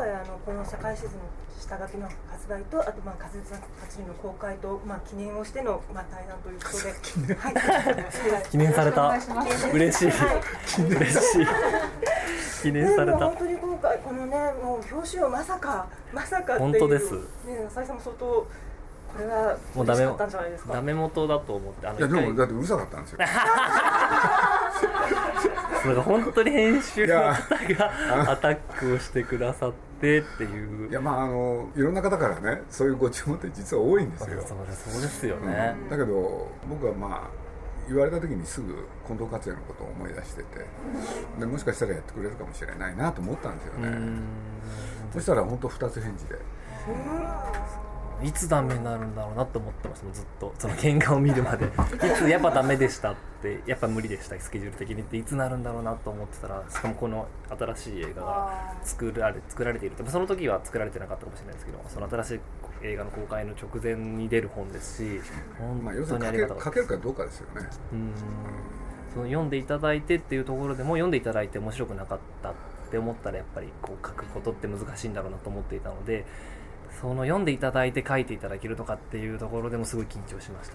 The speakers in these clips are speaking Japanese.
回あのこの社会地図の下書きの発売とあとまあ風立ちぬの公開とまあ記念をしてのまあ対談ということで、はい、記念された。嬉しい、嬉しい。記念された。本当に今回このねもう表紙をまさかまさか本当です。ね浅井さんも相当これはもうダメダメ元だと思ってあのいやでもだってうるさかったんですよ。なんか本当に編集の方がアタックをしてくださってっていう。いやまああのいろんな方からねそういうご注文って実は多いんですよ。そうですよね、うん、だけど僕はまあ言われた時にすぐ近藤克也のことを思い出しててでもしかしたらやってくれるかもしれないなと思ったんですよね。そしたら本当2つ返事でいつダメになるんだろうなと思ってましたずっと。その喧嘩を見るまで。いつやっぱダメでしたってやっぱ無理でしたスケジュール的にって。いつなるんだろうなと思ってたらしかもこの新しい映画が作られ作られている。その時は作られてなかったかもしれないですけどその新しい映画の公開の直前に出る本ですし本当にありがたか書けるかどうかですよね。うん。その読んでいただいてっていうところでも読んでいただいて面白くなかったって思ったらやっぱりこう書くことって難しいんだろうなと思っていたのでその読んでいただいて書いていただけるとかっていうところでもすごい緊張しました。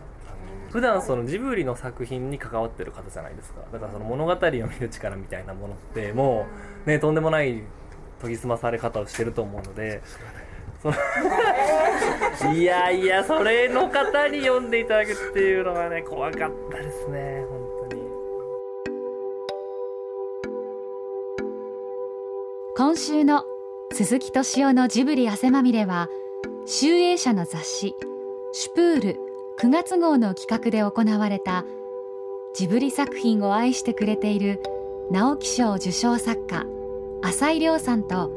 普段そのジブリの作品に関わってる方じゃないですか。だからその物語を見る力みたいなものってもうねとんでもない研ぎ澄まされ方をしてると思うのでその いやいやそれの方に読んでいただくっていうのがね怖かったですね本当に。今週の鈴木敏夫のジブリ汗まみれは集英社の雑誌シュプール9月号の企画で行われたジブリ作品を愛してくれている直木賞受賞作家浅井亮さんと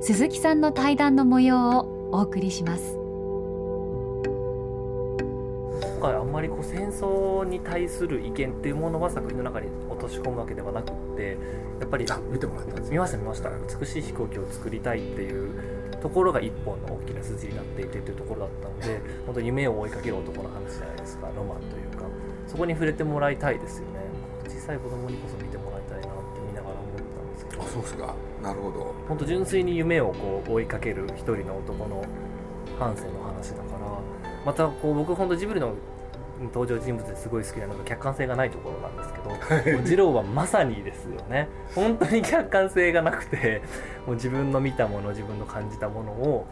鈴木さんの対談の模様をお送りします。回あんまりこう戦争に対する意見っていうものは作品の中に落とし込むわけではなくってやっぱり見てもらったんです見ました見ました。美しい飛行機を作りたいっていうところが一本の大きな筋になっていてというところだったので本当に夢を追いかける男の話じゃないですかロマンというか。そこに触れてもらいたいですよね。小さい子供にこそ見てもらいたいなって見ながら思ったんですけど。あそうですか。なるほど。本当純粋に夢をこう追いかける一人の男の半生の話だからまたこう僕本当ジブリの登場人物ですごい好きなのが客観性がないところなんですけど次郎はまさにですよね。本当に客観性がなくてもう自分の見たもの自分の感じたものを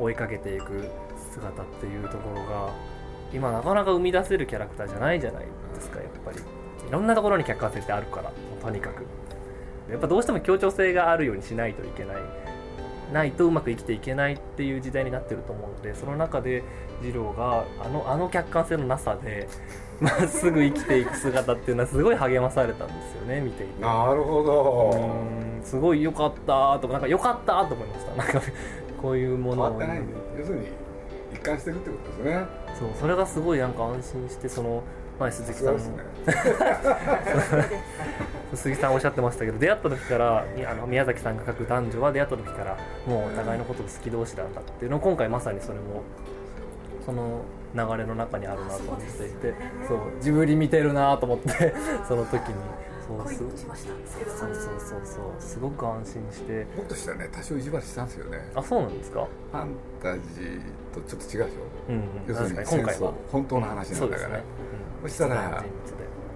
追いかけていく姿っていうところが今なかなか生み出せるキャラクターじゃないじゃないですかやっぱり。いろんなところに客観性ってあるからとにかく。やっぱどうしても協調性があるようにしないといけないないとうまく生きていけないっていう時代になってると思うのでその中で二郎があのあの客観性のなさで まっすぐ生きていく姿っていうのはすごい励まされたんですよね見ていて。なるほど。すごい良かったとかなんか良かったと思いました。なんかこういうものを。要するに一貫してるってことですね。そうそれがすごいなんか安心してその前鈴木さん鈴木 さんおっしゃってましたけど出会った時からあの宮崎さんが書く男女は出会った時からもうお互いのことが好き同士なんだっていうのを今回まさにそれもその流れの中にあるなと思っていてそうジブリ見てるなと思って その時に。そうそうそうそうそう。すごく安心して。僕としてはね多少意地張りしたんですよね。あそうなんですか？ファンタジーとちょっと違うでしょ、うんうん、要するに戦争本当の話なんだから、ね。うん、そしたら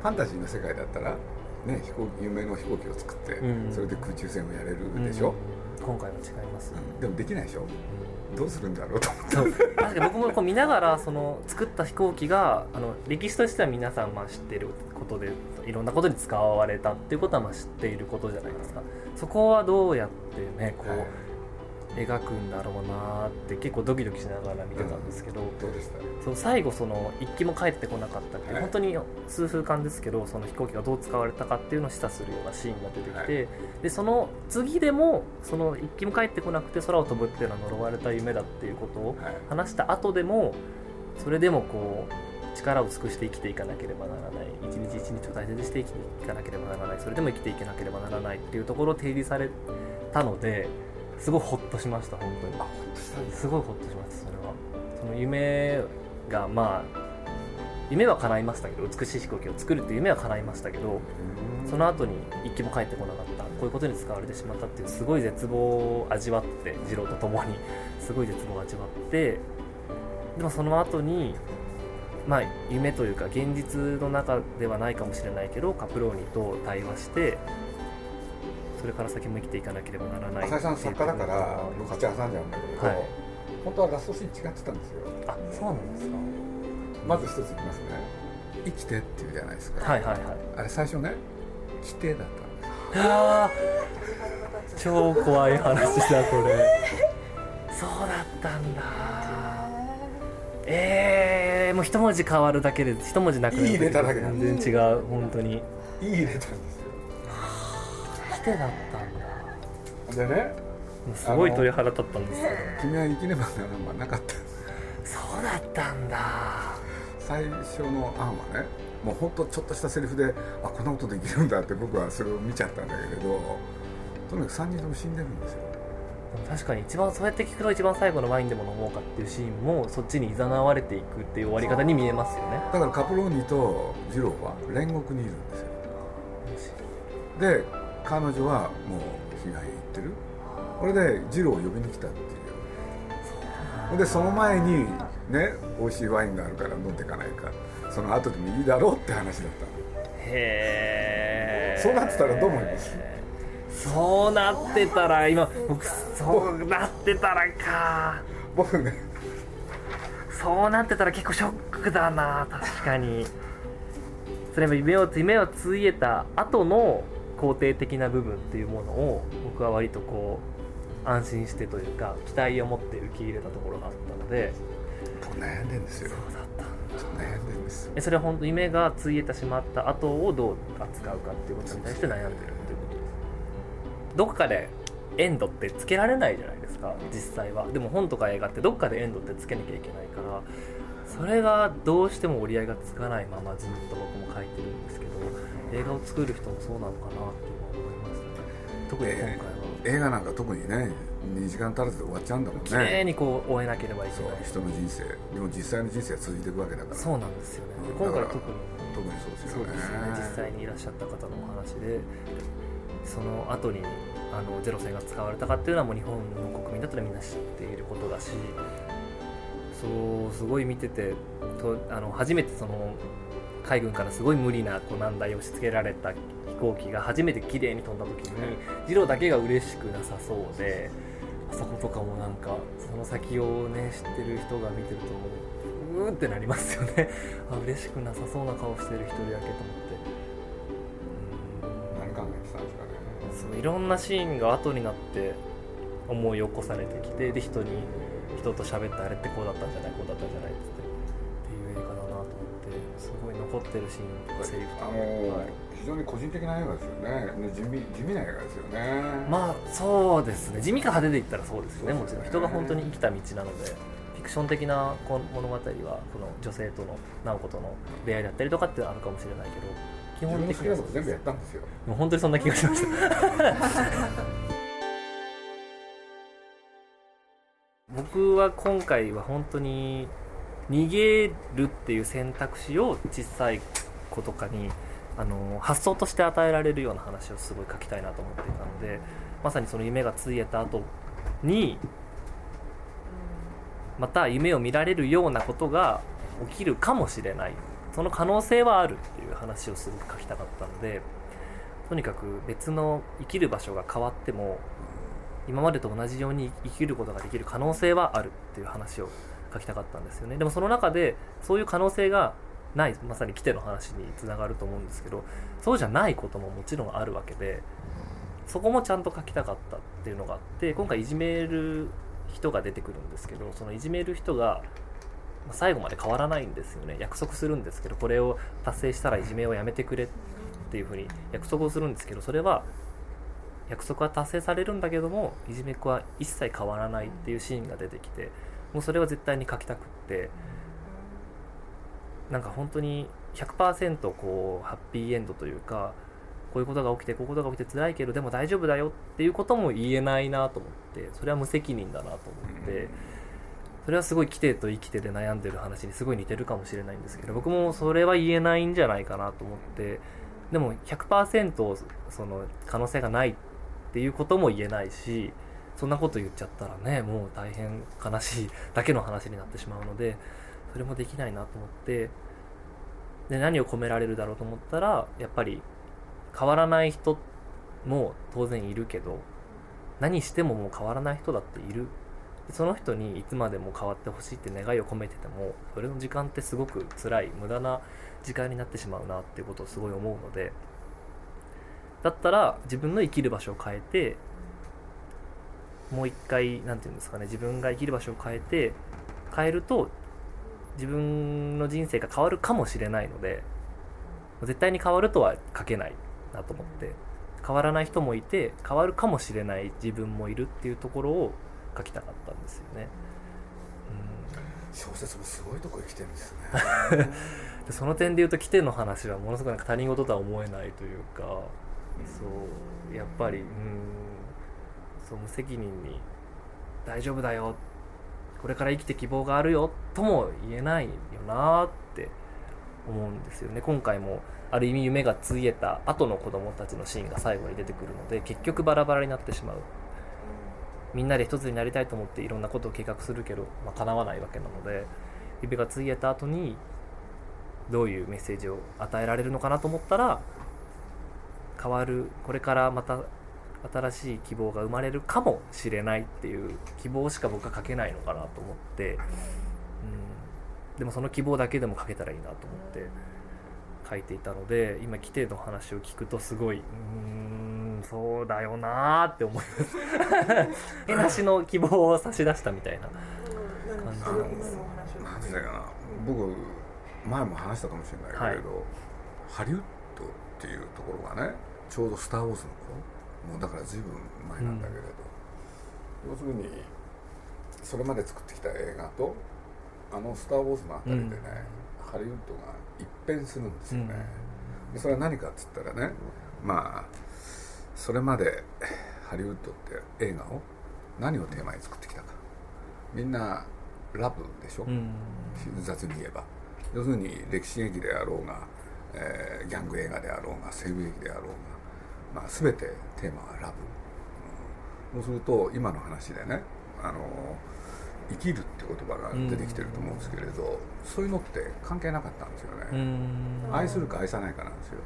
ファンタジーの世界だったらね飛行機夢の飛行機を作って、うん、それで空中戦をやれるでしょ、うん、今回は違います、でもできないでしょ、どうするんだろうと思って。確か僕もこう見ながらその作った飛行機があの歴史としては皆さんまあ知ってることでいろんなことに使われたっていうことはまあ知っていることじゃないですか。そこはどうやってねこう、はい描くんだろうなって結構ドキドキしながら見てたんですけど、うん、どうでしたその最後その一機も帰ってこなかったっていう、はい、本当に数分間ですけどその飛行機がどう使われたかっていうのを示唆するようなシーンが出てきて、はい、でその次でもその一機も帰ってこなくて空を飛ぶっていうのは呪われた夢だっていうことを話した後でもそれでもこう力を尽くして生きていかなければならない。一日一日を大切にして生きていかなければならない。それでも生きていけなければならないっていうところを提示されたのですごいホッとしました本当に。すごいホッとしましたそれは。その夢がまあ夢は叶いましたけど美しい飛行機を作るっていう夢は叶いましたけどその後に一機も帰ってこなかったんこういうことに使われてしまったっていうすごい絶望を味わって次郎と共に。すごい絶望を味わってでもその後にまあ夢というか現実の中ではないかもしれないけどカプローニと対話してそれから先も生きていかなければならない。浅井さん作家だから口挟んじゃうんだけど、はい本当はラストシーン違ってたんですよ。あそうなんですか。まず一ついきますね。生きてって言うじゃないですか、はいはいはい。あれ最初ね来てだったんですあー超怖い話だこれ。そうだったんだ。えー、もう一文字変わるだけで一文字なくなるいいネタだけ全然違う本当に。いい入れたんですよ来てだったんだ。でねすごい鳥肌立ったんですけど。君は生きねばならんはなかった。そうだったんだ。最初の案はねもう本当ちょっとしたセリフであこんなことできるんだって僕はそれを見ちゃったんだけれどとにかく3人とも死んでるんですよ。でも確かに一番そうやって聞くと一番最後のワインでも飲もうかっていうシーンもそっちに誘われていくっていう終わり方に見えますよね。だからカプローニとジローは煉獄にいるんですよ。で彼女はもう被害へ行ってる。これでジローを呼びに来たっていう。でその前にね美味しいワインがあるから飲んでいかないか。その後でもいいだろうって話だったの。へえそうなってたらどう思います？そうなってたら今僕そうなってたらか。僕ね。そうなってたら結構ショックだな確かに。それも夢を夢をついえた後の肯定的な部分っていうものを僕は割とこう安心してというか期待を持って受け入れたところがあったので僕悩んでんですよ。そうだった。悩んでんですよ。えそれは本当夢がついえてしまった後をどう扱うかっていうことに対して悩んでるっていうことです。どこかでエンドってつけられないじゃないですか実際は。でも本とか映画ってどっかでエンドってつけなきゃいけないからそれがどうしても折り合いがつかないままずっと僕も書いてるんですけど映画を作る人もそうなのかなって思いましたね。特に今回は。映画なんか特にね2時間足らずで終わっちゃうんだもんね。綺麗にこう終えなければいけない。人の人生。でも実際の人生は続いていくわけだから。そうなんですよねでうん今回特に。特にそうですよね。ね。実際にいらっしゃった方のお話でその後にあのゼロ戦が使われたかっていうのはもう日本の国民だったらみんな知っていることだしそうすごい見ててとあの初めてその海軍からすごい無理なこう難題を押し付けられた飛行機が初めて綺麗に飛んだ時に次郎だけが嬉しくなさそうであそことかもなんかその先をね知ってる人が見てるともううーんってなりますよね。あ嬉しくなさそうな顔してる一人だけと思って。何考えてたんですかね。そういろんなシーンが後になって思い起こされてきてで人に人と喋ってあれってこうだったんじゃないこうだったんじゃないっつってってるシーンとかセリフとか、あのはい非常に個人的な映画ですよね。ね地味地味な映画ですよね。まあそうですね。地味か派手で言ったらそうですよね。もちろん。人が本当に生きた道なのでフィクション的なこの物語はこの女性との直子との出会いだったりとかっていうのはあるかもしれないけど基本的には全部やったんですよ。もう本当にそんな気がしました僕は今回は本当に逃げるっていう選択肢を小さい子とかにあの発想として与えられるような話をすごい書きたいなと思っていたのでまさにその夢がついえた後にまた夢を見られるようなことが起きるかもしれない。その可能性はあるっていう話をすごく書きたかったのでとにかく別の生きる場所が変わっても今までと同じように生きることができる可能性はあるっていう話を書きたかったんですよね。でもその中でそういう可能性がないまさに来ての話につながると思うんですけどそうじゃないことももちろんあるわけでそこもちゃんと書きたかったっていうのがあって今回いじめる人が出てくるんですけどそのいじめる人が最後まで変わらないんですよね。約束するんですけどこれを達成したらいじめをやめてくれっていうふうに約束をするんですけどそれは約束は達成されるんだけどもいじめっ子は一切変わらないっていうシーンが出てきてもうそれは絶対に書きたくって。なんか本当に100%こうハッピーエンドというかこういうことが起きてこういうことが起きて辛いけどでも大丈夫だよっていうことも言えないなと思ってそれは無責任だなと思ってそれはすごい来てと生きてで悩んでる話にすごい似てるかもしれないんですけど僕もそれは言えないんじゃないかなと思ってでも100%その可能性がないっていうことも言えないしそんなこと言っちゃったらねもう大変悲しいだけの話になってしまうのでそれもできないなと思ってで何を込められるだろうと思ったらやっぱり変わらない人も当然いるけど何してももう変わらない人だっている。その人にいつまでも変わってほしいって願いを込めててもそれの時間ってすごく辛い無駄な時間になってしまうなっていうことをすごい思うのでだったら自分の生きる場所を変えてもう一回何て言うんですかね自分が生きる場所を変えて変えると自分の人生が変わるかもしれないので絶対に変わるとは書けないなと思って変わらない人もいて変わるかもしれない自分もいるっていうところを書きたかったんですよね。小説もすごいとこ生きてるんですね でその点で言うと来ての話はものすごくなんか他人事とは思えないというか、そうやっぱりうんそう無責任に「大丈夫だよ」これから生きて希望があるよ。とも言えないよなって思うんですよね。今回もある意味夢がついえた後の子供たちのシーンが最後に出てくるので結局バラバラになってしまう。みんなで一つになりたいと思っていろんなことを計画するけど、まあ、叶わないわけなので夢がついえた後にどういうメッセージを与えられるのかなと思ったら変わるこれからまた新しい希望が生まれるかもしれないっていう希望しか僕は書けないのかなと思って、うん、でもその希望だけでも書けたらいいなと思って書いていたので今規定の話を聞くとすごいうーんそうだよなーって思います。絵なしの希望を差し出したみたいな感じなんです。何時代かな僕前も話したかもしれないけれど、はい、ハリウッドっていうところがねちょうど「スター・ウォーズ」の頃もうだから随分前なんだけれど、うん、要するにそれまで作ってきた映画とあの「スター・ウォーズ」のあたりでね、うん、ハリウッドが一変するんですよね、うん、それは何かっつったらねまあそれまで ハリウッドって映画を何をテーマに作ってきたか。みんなラブでしょ、うん、雑に言えば。要するに歴史劇であろうが、えー、ギャング映画であろうが西部劇であろうが、まあ、全てテーマはラブ、うん、そうすると今の話でねあの生きるって言葉が出てきてると思うんですけれど、うん、そういうのって関係なかったんですよね、愛するか愛さないかなんですよ。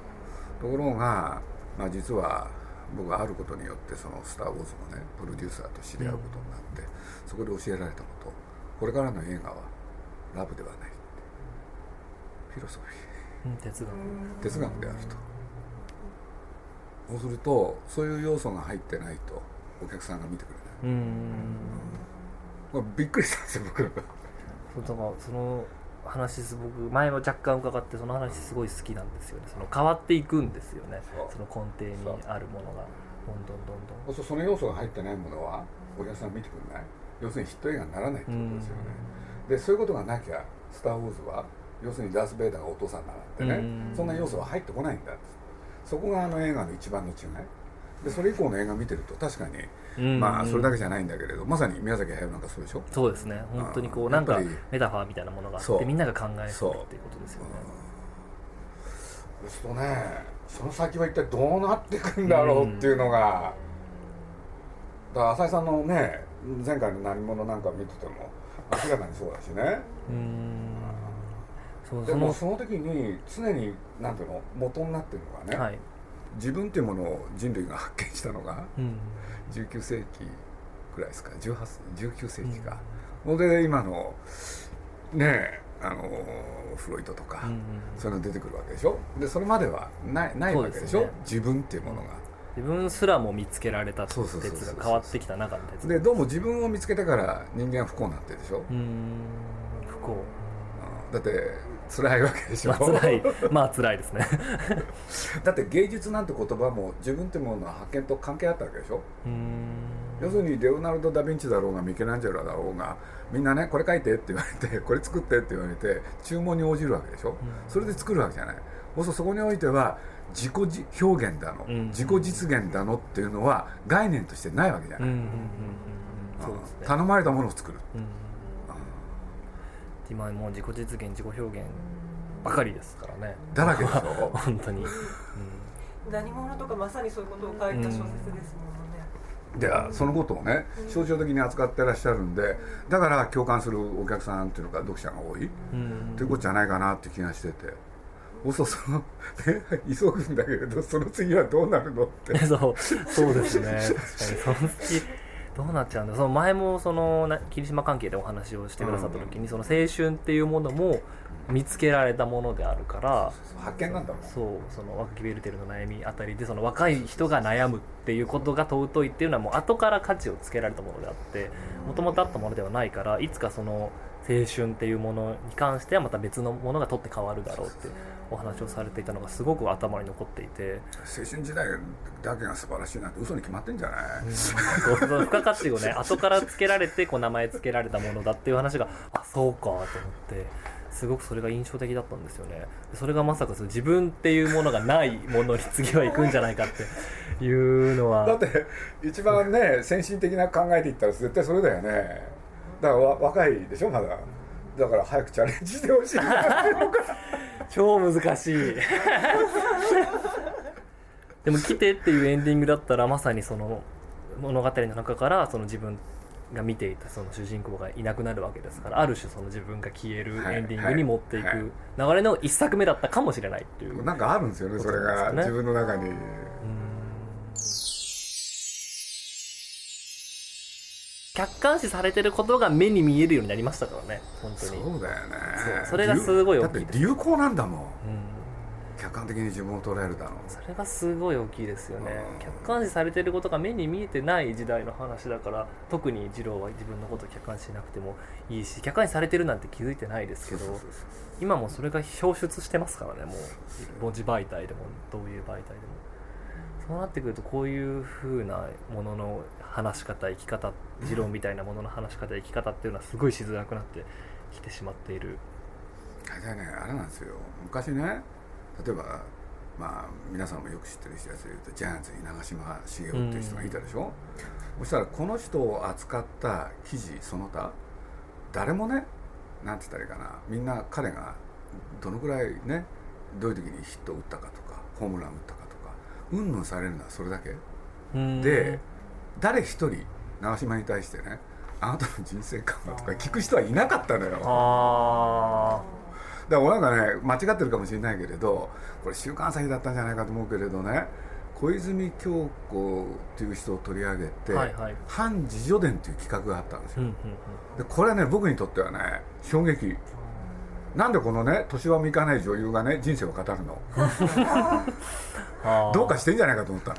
ところが、まあ、実は僕はあることによってその「スター・ウォーズ」のねプロデューサーと知り合うことになって、そこで教えられたこと。これからの映画はラブではないフィロソフィー、哲学。哲学であるとそうするとそういう要素が入ってないとお客さんが見てくれない。うん、びっくりしたんですよ僕ら。そうだからその話僕前も若干伺ってその話すごい好きなんですよね。その変わっていくんですよね。その根底にあるものが。どんどんどんどん。その要素が入ってないものはお客さん見てくれない。要するにヒット映画にならないってことですよね。でそういうことがなきゃ「スター・ウォーズ」は要するにダース・ベイダーがお父さんなんてね。そんな要素は入ってこないんだそこがあの映画の一番の違い。でそれ以降の映画見てると確かに、まあそれだけじゃないんだけれどまさに宮崎駿なんかそうでしょ？そうですね。本当にこうなんかメタファーみたいなものがあってみんなが考えるっていうことですよね。そうするとねその先は一体どうなっていくんだろうっていうのが、だから浅井さんのね前回の何者なんか見てても明らかにそうだしね。うんでもその時に常になんていうの元になってるのがね、はい、自分っていうものを人類が発見したのが、うん、19世紀くらいですか。18 19世紀か、うん、で今のねあのフロイトとか、うん、そういうの出てくるわけでしょ？でそれまではないないわけでしょ、ね、自分っていうものが。自分すらも見つけられた鉄が変わってきた中の鉄でどうも自分を見つけてから人間は不幸になってるでしょ？うん不幸。だって辛いわけでしょ、まあ、辛い。まあ辛いですね。だって芸術なんて言葉も自分ってものは発見と関係あったわけでしょ。要するにレオナルド・ダ・ヴィンチだろうがミケランジェロだろうがみんなねこれ書いてって言われて これ作ってって言われて注文に応じるわけでしょ、うそれで作るわけじゃない。そうするとそこにおいては自己表現だの、自己実現だのっていうのは概念としてないわけじゃない、頼まれたものを作る、今もう自己実現自己表現ばかりですからね。だらけでしょ？本当に、うん、何者とかまさにそういうことを書いた小説ですもんね、でそのことをね象徴的に扱ってらっしゃるんでだから共感するお客さんっていうのか読者が多い、ということじゃないかなって気がしてて。そうその、ね、急ぐんだけれどその次はどうなるのって。そうそうですね。確かに。その次どうなっちゃうんだその前もその霧島関係でお話をしてくださった時に、うん、その青春っていうものも見つけられたものであるから発見なんだろう。そうその若きベルテルの悩みあたりでその若い人が悩むっていうことが尊いっていうのはもう後から価値をつけられたものであってもともとあったものではないからいつかその青春っていうものに関してはまた別のものが取って変わるだろうってお話をされていたのがすごく頭に残っていて。青春時代だけが素晴らしいなんて嘘に決まってんじゃない、うん、付加価値をね後から付けられてこう名前付けられたものだっていう話があそうかと思って。すごくそれが印象的だったんですよね。それがまさかその自分っていうものがないものに次は行くんじゃないかっていうのは。だって一番ね先進的な考えでいったら絶対それだよねだから若いでしょまだ。だから早くチャレンジしてほしい 超難しい。でも「来て」っていうエンディングだったらまさにその物語の中からその自分が見ていたその主人公がいなくなるわけですからある種その自分が消えるエンディングに持っていく流れの一作目だったかもしれないっていう、なんかあるんですよねそれが自分の中に。客観視されてることが目に見えるようになりましたからね。本当に。そうだよね。それがすごい大きいだって流行なんだもん、うん。客観的に自分を捉えるだろう。それがすごい大きいですよね。客観視されてることが目に見えてない時代の話だから特に二郎は自分のことを客観視しなくてもいいし客観視されてるなんて気づいてないですけど今もそれが表出してますからねもう。文字媒体でもどういう媒体でもそうなってくるとこういうふうなものの話し方生き方持論みたいなものの話し方生き方っていうのはすごいしづらくなってきてしまっている。あれねあれなんですよ。昔ね例えばまあ皆さんもよく知ってる人やつでいうとジャイアンツに長嶋茂雄っていう人がいたでしょ、うん、そしたらこの人を扱った記事その他誰もねなんて言ったらいいかなみんな彼がどのぐらいねどういう時にヒットを打ったかとかホームラン打ったかうんぬんされるのはそれだけ。で誰一人長嶋に対してねあなたの人生観はとか聞く人はいなかったのよ。だからなんかね間違ってるかもしれないけれどこれ週刊朝日だったんじゃないかと思うけれどね小泉京子っていう人を取り上げて「はいはい、反自助伝」っていう企画があったんですよ、うんうんうん、でこれはね僕にとってはね衝撃なんでこのね年はもいかない女優がね人生を語るの？どうかしてんじゃないかと思ったの？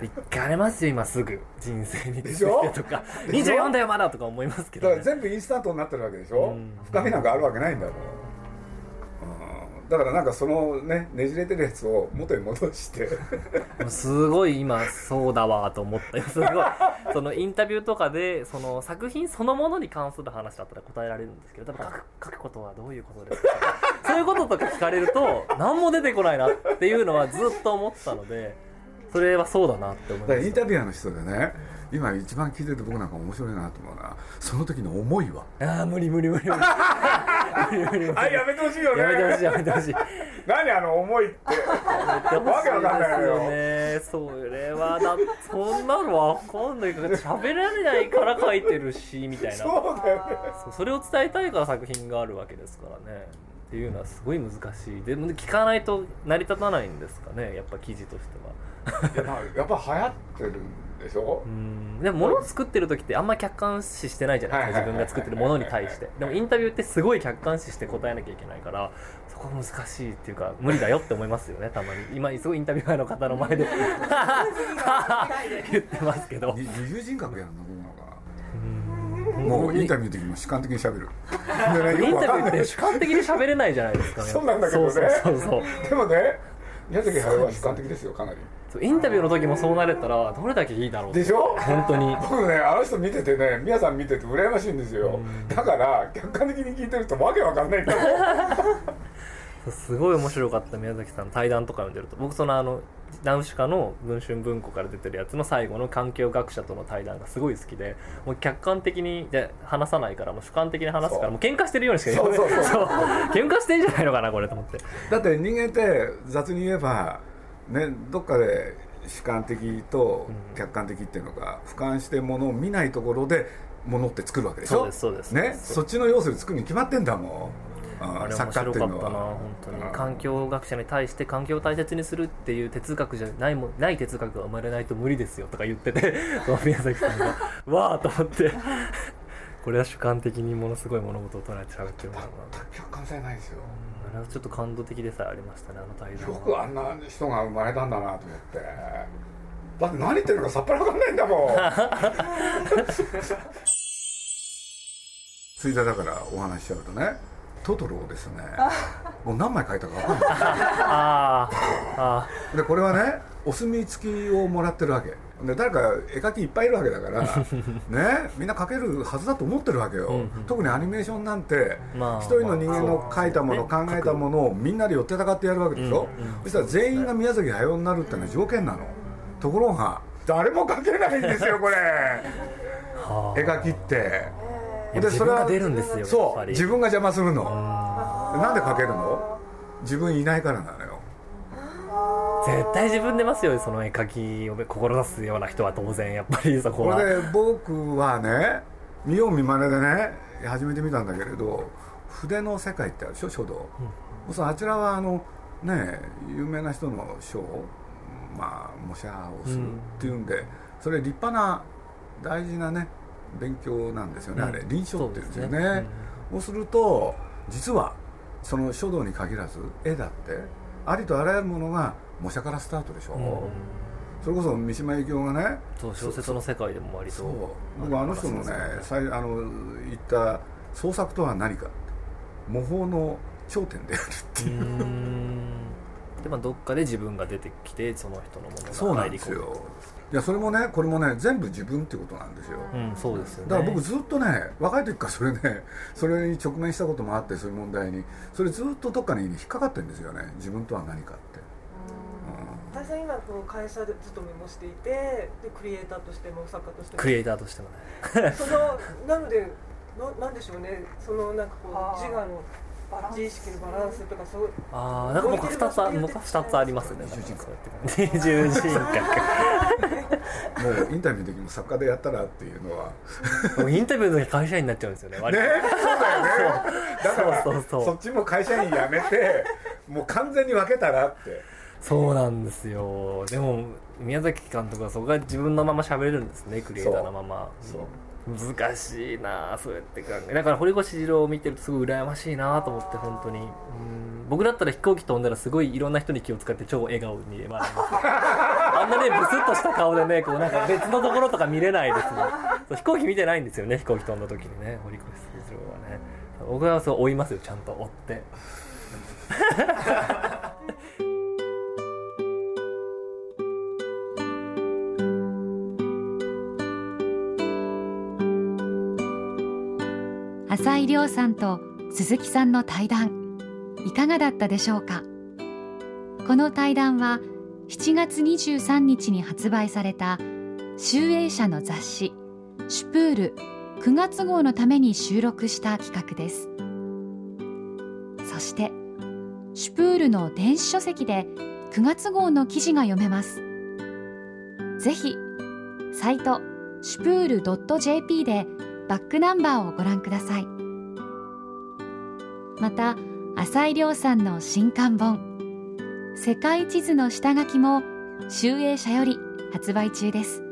行かれますよ今すぐ。人生についてとか。24 だよまだとか思いますけど、ね、だから全部インスタントになってるわけでしょ、うん、深みなんかあるわけないんだもん、うん、だからなんかそのねねじれてるやつを元に戻して。すごい今そうだわと思った すごい。そのインタビューとかでその作品そのものに関する話だったら答えられるんですけど多分書く書くことはどういうことですか。そういうこととか聞かれると何も出てこないなっていうのはずっと思ってたのでそれはそうだなって思います。インタビュアーの人でね今一番聞いてて僕なんか面白いなと思うなその時の思いは。ああ無理無理無理無理あやめてほしいよね。やめてほしいやめてほしい。何あの思いって。わけわかんないよ。ね。それはだそんなのわかんないから喋られないから書いてるしみたいな。そうだよね。それを伝えたいから作品があるわけですからね。っていうのはすごい難しい。でも聞かないと成り立たないんですかね。やっぱ記事としては。やっぱ流行ってるんでしょ？うん。でも物を作ってる時ってあんま客観視してないじゃない？ですか自分が作ってるものに対して。でもインタビューってすごい客観視して答えなきゃいけないからそこが難しいっていうか無理だよって思いますよねたまに。今すごいインタビュアーの方の前で。言ってますけど。二重人格やるのどうなのかなもうインタビューの時も主観的にしゃべる。インタビューって主観的にしゃべれないじゃないですか。ねそうなんだけどね。そうそうそう。でもね宮崎駿は主観的ですよかなり。インタビューの時もそうなれたらどれだけいいだろうでしょ？本当に。僕ねあの人見ててね皆さん見てて羨ましいんですよ。だから客観的に聞いてるとわけわかんないんだすごい面白かった宮崎さんの対談とか読んでると。僕そのあのナウシカの文春文庫から出てるやつの最後の環境学者との対談がすごい好きでもう客観的にで話さないからもう主観的に話すからもう喧嘩してるようにしか言わない。そうそうそう。喧嘩してんじゃないのかなこれと思って。だって人間って雑に言えばねどっかで主観的と客観的っていうのが俯瞰してものを見ないところでものって作るわけでしょ？そうですそうです。ね？そっちの要素で作るに決まってんだもんあれ面白かったな本当に。環境学者に対して環境を大切にするっていう哲学じゃないも ない哲学が生まれないと無理ですよとか言ってて 宮崎さんが わあと思って。これは主観的にものすごい物事を捉えて喋ってるんだな客観性ないですよ。あれはちょっと感動的でさえありましたねあの対談。よくあんな人が生まれたんだなと思って。だって何言ってるのかさっぱり分かんないんだもん。ついでだからお話しちゃうとねトトロをですね。もう何枚書いたか分かんない。ああでこれはねお墨付きをもらってるわけ。で誰か絵描きいっぱいいるわけだから ねみんな描けるはずだと思ってるわけよ、うんうん。特にアニメーションなんてまあ一人の人間の描いたもの、まあ考えたものをみんなで寄ってたかってやるわけでしょ、うんうんそしたら全員が宮崎駿になるってのが条件なの。ところが誰も描けないんですよこれ。はあ。絵描きっていや自分が出るんですよやっそう自分が邪魔するの。うん。なんで描けるの？自分いないからなのよ。絶対自分出ますよその絵描きを志すような人は当然。やっぱりそこは。これで僕はね見よう見まねでね初めて見たんだけれど筆の世界ってあるでしょ書道、そうあちらはあのね有名な人の書をまあ模写をするっていうんで、それ立派な大事なね勉強なんですよね、うん。あれ臨書っていうんですよね。そうですると実はその書道に限らず絵だってありとあらゆるものが模写からスタートでしょ、うん。それこそ三島由紀夫がねそう小説の世界でも割とそう。僕あの人のね最あの言った創作とは何か模倣の頂点であるっていうでまあどっかで自分が出てきてその人のものがそうなん入り込む。ですよいやそれもねこれもね全部自分ってことなんですよ。うんそうですよね。だから僕ずっとね若い時からそれね それに直面したこともあってそういう問題に。それずっとどっかに引っかかってるんですよね。自分とは何かって。私は今この会社で勤めもしていてでクリエイターとしても作家としても。クリエイターとしてもね。そのなのでななんでしょうね。そのなんかこう自我のバランス自意識のバランスとかそうああなんか僕二つあ僕は二つありますね。二重人格二重人格もうインタビューの時も作家でやったらっていうのは。もうインタビューの時会社員になっちゃうんですよね割ねと。そうだよねだからそうそう。そうそっちも会社員辞めてもう完全に分けたらって。そうなんですよ。でも宮崎監督はそこが自分のまま喋れるんですねクリエイターのまま。そう難しいなそうやって考えだから堀越二郎を見てるとすごい羨ましいなと思って本当に。うん僕だったら飛行機飛んだらすごいいろんな人に気を使って超笑顔に笑います。あんなねブスッとした顔でねこうなんか別のところとか見れないですねそう飛行機見てないんですよね飛行機飛んだ時にね堀越二郎はね。僕はそう追いますよちゃんと追って。亮さんと鈴木さんの対談いかがだったでしょうか？この対談は7月23日に発売された集英社の雑誌「シュプール」9月号のために収録した企画です。そしてシュプールの電子書籍で9月号の記事が読めます。ぜひサイトシュプール .jp でバックナンバーをご覧ください。また浅井亮さんの新刊本「世界地図の下書き」も集英社より発売中です。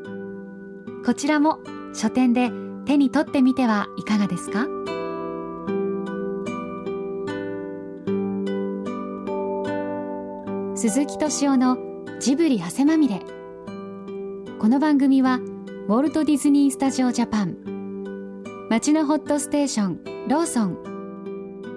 こちらも書店で手に取ってみてはいかがですか？鈴木敏夫のジブリ汗まみれ。この番組はウォルト・ディズニー・スタジオ・ジャパン。町のホットステーションローソン。